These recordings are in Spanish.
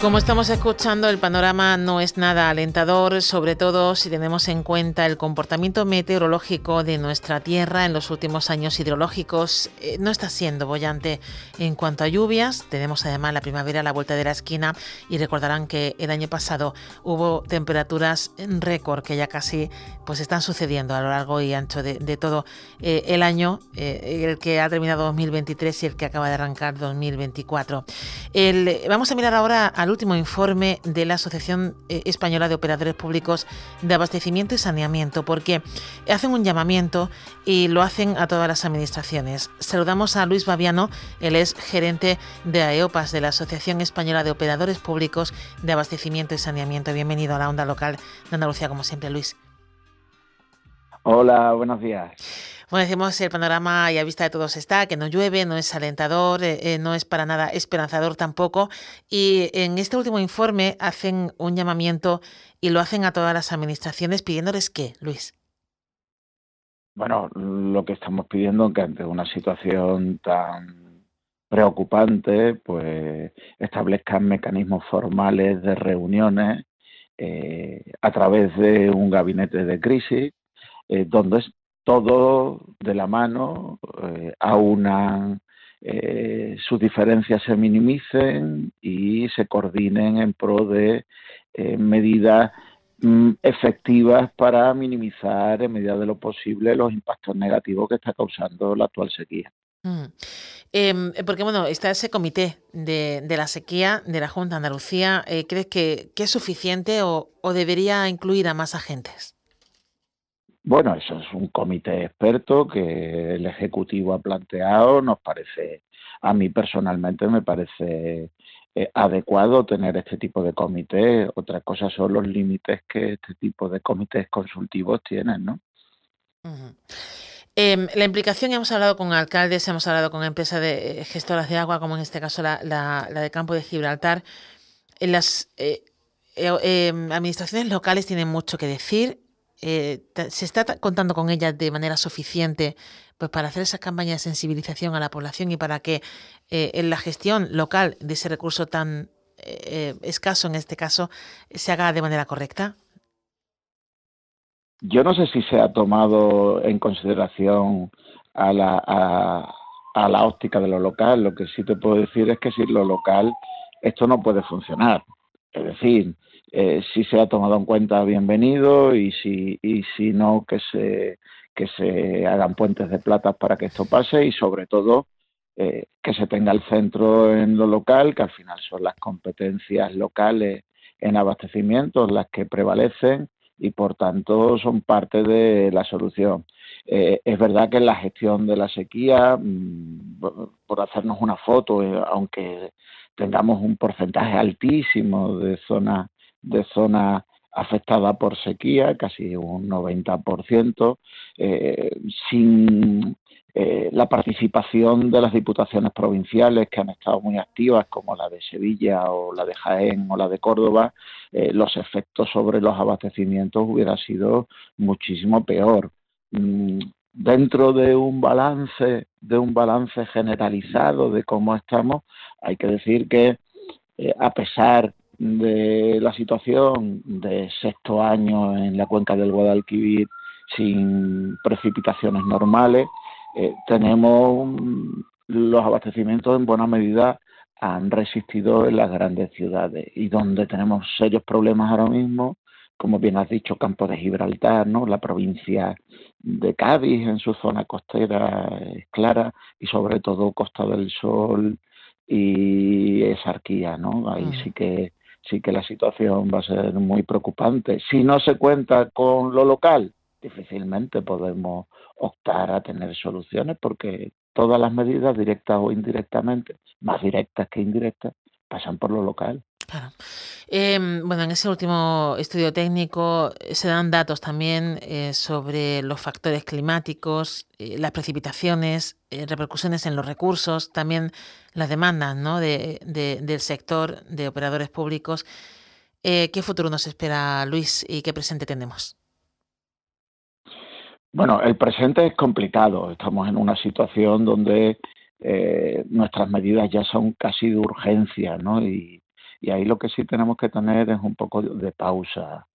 Como estamos escuchando, el panorama no es nada alentador, sobre todo si tenemos en cuenta el comportamiento meteorológico de nuestra Tierra en los últimos años hidrológicos. Eh, no está siendo bollante en cuanto a lluvias. Tenemos además la primavera a la vuelta de la esquina y recordarán que el año pasado hubo temperaturas récord que ya casi pues están sucediendo a lo largo y ancho de, todo eh, el año, eh, el que ha terminado 2023 y el que acaba de arrancar 2024. vamos a mirar ahora al último informe de la Asociación eh, Española de Operadores Públicos de Abastecimiento y Saneamiento, porque hacen un llamamiento y lo hacen a todas las administraciones. Saludamos a Luis Baviano, él es gerente de AEOPAS, de la Asociación Española de Operadores Públicos de Abastecimiento y Saneamiento. Bienvenido a la onda local de Andalucía, como siempre, Luis. Hola, buenos días. Bueno, decimos el panorama y a vista de todos está, que no llueve, no es alentador, eh, eh, no es para nada esperanzador tampoco. Y en este último informe hacen un llamamiento y lo hacen a todas las administraciones pidiéndoles qué, Luis. Bueno, lo que estamos pidiendo que ante una situación tan preocupante, pues establezcan mecanismos formales de reuniones eh, a través de un gabinete de crisis, donde todo de la mano, eh, eh, sus diferencias se minimicen y se coordinen en pro de eh, medidas mm, efectivas para minimizar en medida de lo posible los impactos negativos que está causando la actual sequía. Mm. Em, porque bueno, está ese comité de, la sequía de la Junta de Andalucía. ¿Crees que, es suficiente o debería incluir a más agentes? Bueno, eso es un comité experto que el Ejecutivo ha planteado. Nos parece, a mí personalmente me parece eh, adecuado tener este tipo de comité. Otra cosa son los límites que este tipo de comités consultivos tienen, ¿no? Em, la implicación, hemos hablado con alcaldes, hemos hablado con empresas de eh, gestoras de agua, como en este caso la, la, de Campo de Gibraltar. En las eh, em, administraciones locales tienen mucho que decir eh, se está contando con ellas de manera suficiente pues para hacer esa campaña de sensibilización a la población y para que eh, en la gestión local de ese recurso tan eh, escaso en este caso se haga de manera correcta? Yo no sé si se ha tomado en consideración a la, a, a la óptica de lo local. Lo que sí te puedo decir es que sin lo local esto no puede funcionar. Es decir, eh, si se ha tomado en cuenta, bienvenido, y si, y si no, que se, que se hagan puentes de plata para que esto pase y sobre todo eh, que se tenga el centro en lo local, que al final son las competencias locales en abastecimiento las que prevalecen y por tanto son parte de la solución. Eh, es verdad que en la gestión de la sequía, mm, por hacernos una foto, aunque tengamos un porcentaje altísimo de zonas de zona afectada por sequía, casi un 90%, eh, sin eh, la participación de las diputaciones provinciales que han estado muy activas, como la de Sevilla o la de Jaén o la de Córdoba, eh, los efectos sobre los abastecimientos hubiera sido muchísimo peor. Mm, dentro de un balance, de un balance generalizado de cómo estamos, hay que decir que a pesar de la situación de sexto año en la cuenca del Guadalquivir sin precipitaciones normales, eh, tenemos los abastecimientos en buena medida han resistido en las grandes ciudades y donde tenemos serios problemas ahora mismo, como bien has dicho, Campo de Gibraltar, ¿no? la provincia de Cádiz en su zona costera es clara y sobre todo Costa del Sol y Esarquía, ¿no? Ahí sí que sí que la situación va a ser muy preocupante. Si no se cuenta con lo local, difícilmente podemos optar a tener soluciones porque todas las medidas, directas o indirectamente, más directas que indirectas, pasan por lo local. Claro. Em, bueno, en ese último estudio técnico eh, se dan datos también eh, sobre los factores climáticos, eh, las precipitaciones, repercusiones en los recursos, también las demandas ¿no? de, del sector de operadores públicos. ¿Qué futuro nos espera, Luis, y qué presente tenemos? Bueno, el presente es complicado. Estamos en una situación donde nuestras medidas ya son casi de urgencia, ¿no? Y, y ahí lo que sí tenemos que tener es un poco de pausa,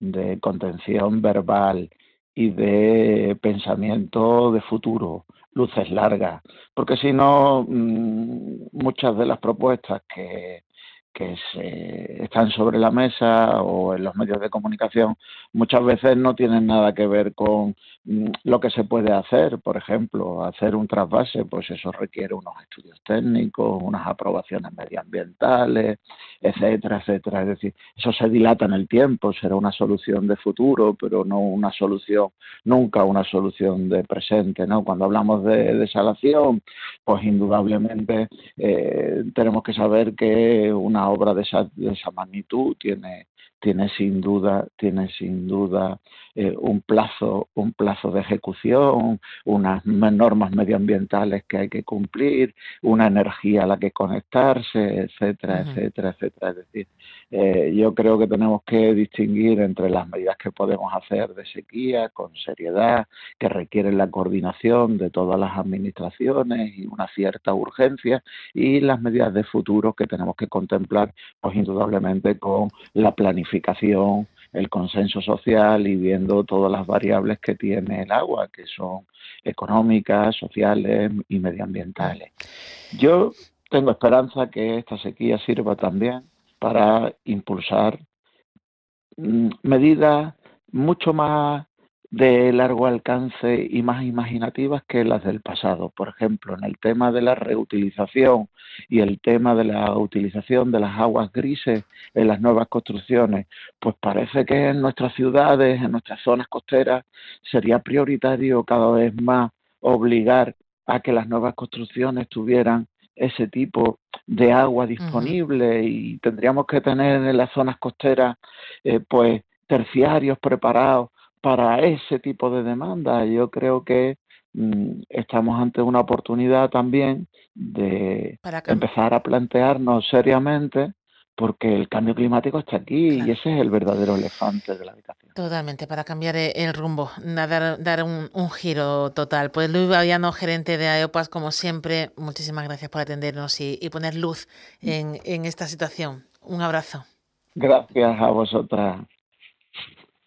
de contención verbal y de pensamiento de futuro, luces largas, porque si no, mm, muchas de las propuestas que, que se están sobre la mesa o en los medios de comunicación muchas veces no tienen nada que ver con mm, lo que se puede hacer, por ejemplo, hacer un trasvase, pues eso requiere unos estudios técnicos, unas aprobaciones medioambientales, etcétera, etcétera. Es decir, eso se dilata en el tiempo, será una solución de futuro, pero no una solución, nunca una solución de presente, ¿no? Cuando hablamos de desalación, pues indudablemente eh, tenemos que saber que una obra de esa, de esa magnitud tiene, tiene sin duda, tiene sin duda eh, un plazo, un plazo de ejecución, unas normas medioambientales que hay que cumplir, una energía a la que conectarse, etcétera, etcétera, etcétera. Es decir, eh, yo creo que tenemos que distinguir entre las medidas que podemos hacer de sequía con seriedad, que requieren la coordinación de todas las administraciones y una cierta urgencia, y las medidas de futuro que tenemos que contemplar, pues indudablemente con la planificación el consenso social y viendo todas las variables que tiene el agua, que son económicas, sociales y medioambientales. Yo tengo esperanza que esta sequía sirva también para impulsar mm, medidas mucho más de largo alcance y más imaginativas que las del pasado. Por ejemplo, en el tema de la reutilización y el tema de la utilización de las aguas grises en las nuevas construcciones, pues parece que en nuestras ciudades, en nuestras zonas costeras, sería prioritario cada vez más obligar a que las nuevas construcciones tuvieran ese tipo de agua disponible y tendríamos que tener en las zonas costeras eh, pues terciarios preparados para ese tipo de demanda. Yo creo que mm, estamos ante una oportunidad también de empezar a plantearnos seriamente porque el cambio climático está aquí y ese es el verdadero elefante de la habitación. Totalmente, para cambiar e-, el rumbo, dar, dar un, giro total. Pues Luis Baviano, gerente de AEOPAS, como siempre, muchísimas gracias por atendernos y, y poner luz en, en esta situación. Un abrazo. Gracias a vosotras.